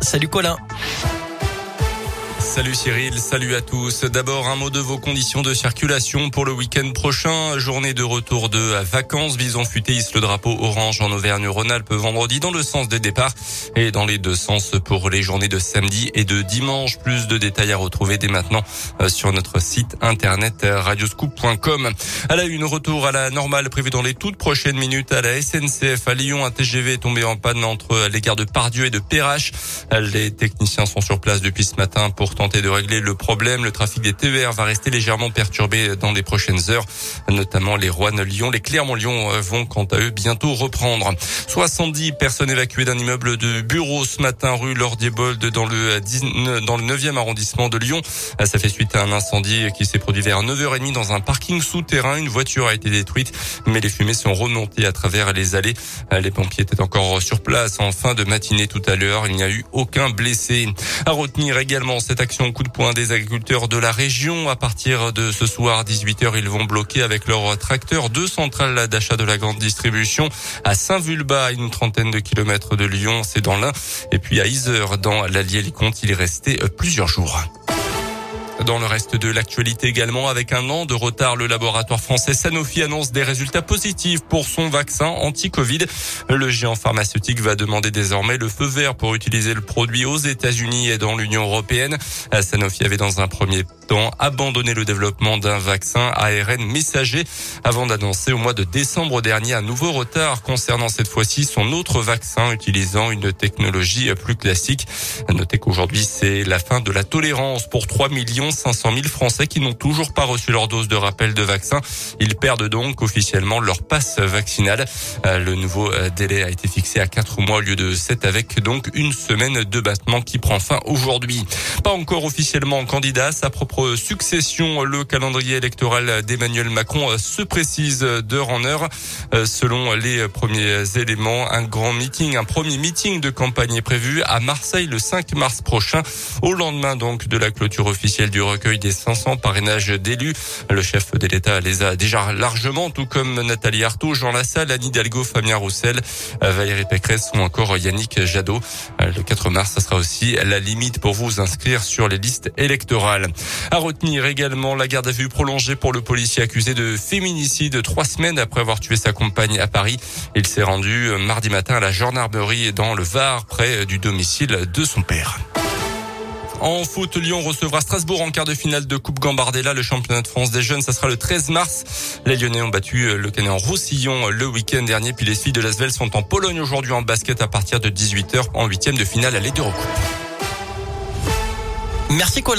Salut Colin. Salut Cyril, salut à tous. D'abord un mot de vos conditions de circulation pour le week-end prochain. Journée de retour de vacances. Bison futé hisse le drapeau orange en Auvergne-Rhône-Alpes vendredi dans le sens des départs et dans les deux sens pour les journées de samedi et de dimanche. Plus de détails à retrouver dès maintenant euh, sur notre site internet euh, radioscoop.com. À la une, retour à la normale prévu dans les toutes prochaines minutes à la SNCF à Lyon. Un TGV est tombé en panne entre les gares de Pardieu et de Perrache. Les techniciens sont sur place depuis ce matin pour tenter de régler le problème. Le trafic des TER va rester légèrement perturbé dans les prochaines heures, notamment les Rouen-Lyon. Les Clermont-Lyon euh, vont quant à eux bientôt reprendre. 70 personnes évacuées d'un immeuble de bureau ce matin rue Lordiebold dans le dans le 9e arrondissement de Lyon. Euh, ça fait suite à un incendie qui s'est produit vers 9h30 dans un parking souterrain. Une voiture a été détruite, mais les fumées sont remontées à travers les allées. Euh, les pompiers étaient encore sur place en fin de matinée tout à l'heure. Il n'y a eu aucun blessé. À retenir également cette action coup de poing des agriculteurs de la région. À partir de ce soir, 18h, ils vont bloquer avec leur tracteur deux centrales d'achat de la grande distribution à Saint-Vulbas, une trentaine de kilomètres de Lyon, c'est dans l'Ain. Et puis à Isère, dans l'Allier-les-Comtes, il est resté plusieurs jours. Dans le reste de l'actualité également, avec un an de retard, le laboratoire français Sanofi annonce des résultats positifs pour son vaccin anti-Covid. Le géant pharmaceutique va demander désormais le feu vert pour utiliser le produit aux États-Unis et dans l'Union européenne. Sanofi avait dans un premier temps abandonné le développement d'un vaccin ARN messager avant d'annoncer au mois de décembre dernier un nouveau retard concernant cette fois-ci son autre vaccin utilisant une technologie plus classique. Notez qu'aujourd'hui, c'est la fin de la tolérance pour 3 millions 500 000 Français qui n'ont toujours pas reçu leur dose de rappel de vaccin. Ils perdent donc officiellement leur passe vaccinale. Euh, le nouveau euh, délai a été fixé à 4 mois au lieu de 7 avec donc une semaine de battement qui prend fin aujourd'hui. Pas encore officiellement candidat, sa propre succession, le calendrier électoral d'Emmanuel Macron euh, se précise d'heure en heure. Selon les premiers éléments, un grand meeting, un premier meeting de campagne est prévu à Marseille le 5 mars prochain, au lendemain donc de la clôture officielle du du recueil des 500 parrainages d'élus. Le chef de l'État les a déjà largement, tout comme Nathalie Arthaud, Jean Lassalle, Annie Hidalgo, Fabien Roussel, Valérie Pécresse ou encore Yannick Jadot. Le 4 mars, ce sera aussi la limite pour vous inscrire sur les listes électorales. À retenir également la garde à vue prolongée pour le policier accusé de féminicide trois semaines après avoir tué sa compagne à Paris. Il s'est rendu mardi matin à la gendarmerie dans le Var, près du domicile de son père. En foot, Lyon recevra Strasbourg en quart de finale de Coupe Gambardella, le championnat de France des jeunes. Ça sera le 13 mars. Les Lyonnais ont battu le Canet Roussillon le week-end dernier. Puis les filles de Lasvel sont en Pologne aujourd'hui en basket à partir de 18h en huitième de finale à l'Eurocup. Merci Colin.